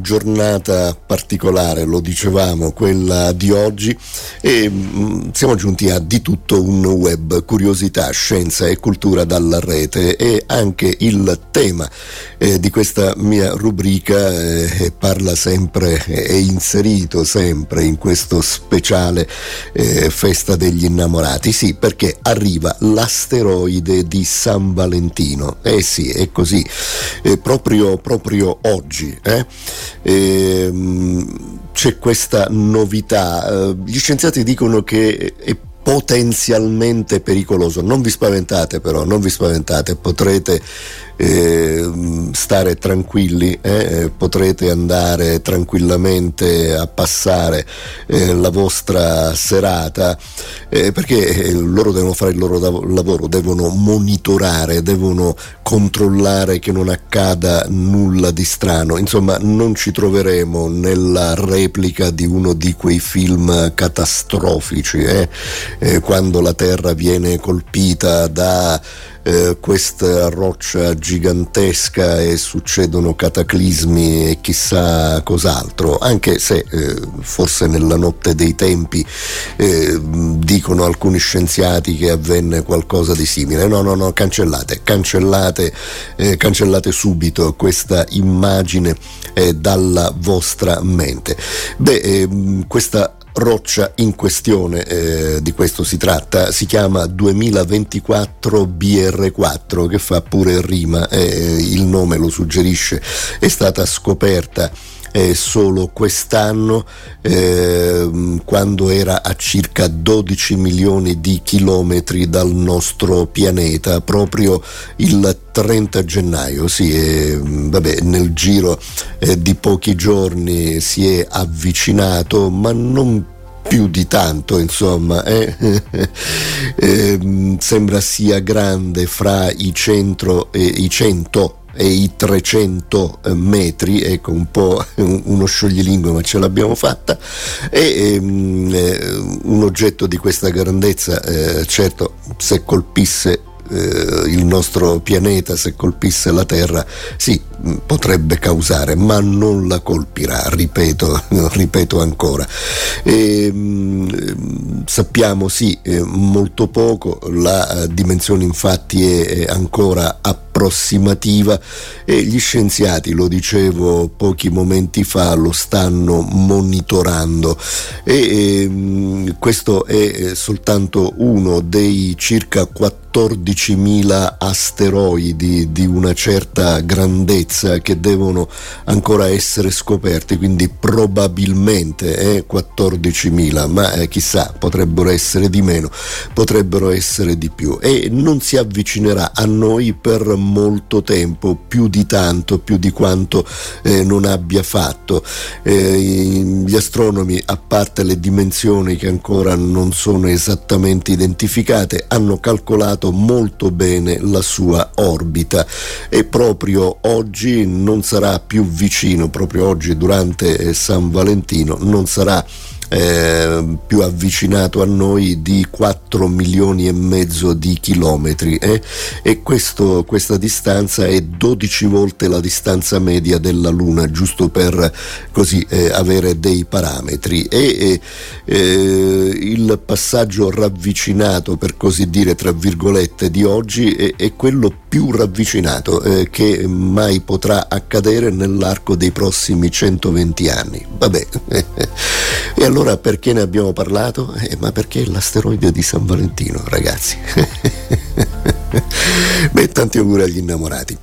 giornata particolare, lo dicevamo, quella di oggi e mm, siamo giunti a di tutto un web, curiosità, scienza e cultura dalla rete e anche il tema eh, di questa mia rubrica eh, parla sempre, è inserito sempre in questo speciale eh, festa degli innamorati, sì perché arriva l'asteroide di San Valentino, eh sì è così, proprio, proprio oggi. Eh? E, ehm, c'è questa novità. Eh, gli scienziati dicono che è potenzialmente pericoloso. Non vi spaventate però, non vi spaventate, potrete eh, stare tranquilli, eh, potrete andare tranquillamente a passare eh, la vostra serata eh, perché eh, loro devono fare il loro lavoro, devono monitorare, devono controllare che non accada nulla di strano. Insomma, non ci troveremo nella replica di uno di quei film catastrofici, eh, quando la Terra viene colpita da eh, questa roccia gigantesca e succedono cataclismi e chissà cos'altro, anche se eh, forse nella notte dei tempi eh, dicono alcuni scienziati che avvenne qualcosa di simile. No, no, no, cancellate, cancellate, eh, cancellate subito questa immagine dalla vostra mente. Beh, ehm, questa roccia in questione, eh, di questo si tratta, si chiama 2024 BR4 che fa pure rima, eh, il nome lo suggerisce, è stata scoperta eh, solo quest'anno eh, quando era a circa 12 milioni di chilometri dal nostro pianeta, proprio il 30 gennaio, sì, e, vabbè, nel giro eh, di pochi giorni si è avvicinato, ma non più di tanto, insomma, eh? eh, sembra sia grande fra i, centro, eh, i 100 e i 300 eh, metri, ecco un po' uno scioglilingue ma ce l'abbiamo fatta, e ehm, eh, un oggetto di questa grandezza, eh, certo se colpisse eh, il nostro pianeta, se colpisse la Terra, sì, potrebbe causare, ma non la colpirà, ripeto, ripeto ancora. E, mh, sappiamo sì molto poco, la dimensione infatti è, ancora approssimativa. E gli scienziati, lo dicevo pochi momenti fa, lo stanno monitorando. E, e mh, questo è eh, soltanto uno dei circa 14.000 asteroidi di una certa grandezza che devono ancora essere scoperte, quindi probabilmente eh, 14.000, ma eh, chissà, potrebbero essere di meno, potrebbero essere di più e non si avvicinerà a noi per molto tempo, più di tanto, più di quanto eh, non abbia fatto. Eh, gli astronomi, a parte le dimensioni che ancora non sono esattamente identificate, hanno calcolato molto bene la sua orbita. E proprio oggi oggi non sarà più vicino, proprio oggi durante eh, San Valentino, non sarà eh, più avvicinato a noi di 4 milioni e mezzo di chilometri eh? e questo, questa distanza è 12 volte la distanza media della Luna, giusto per così eh, avere dei parametri. E eh, il passaggio ravvicinato, per così dire, tra virgolette, di oggi è, è quello più ravvicinato eh, che mai potrà accadere nell'arco dei prossimi 120 anni. Vabbè. e allora perché ne abbiamo parlato? Eh, ma perché l'asteroide di San Valentino, ragazzi. Beh, tanti auguri agli innamorati.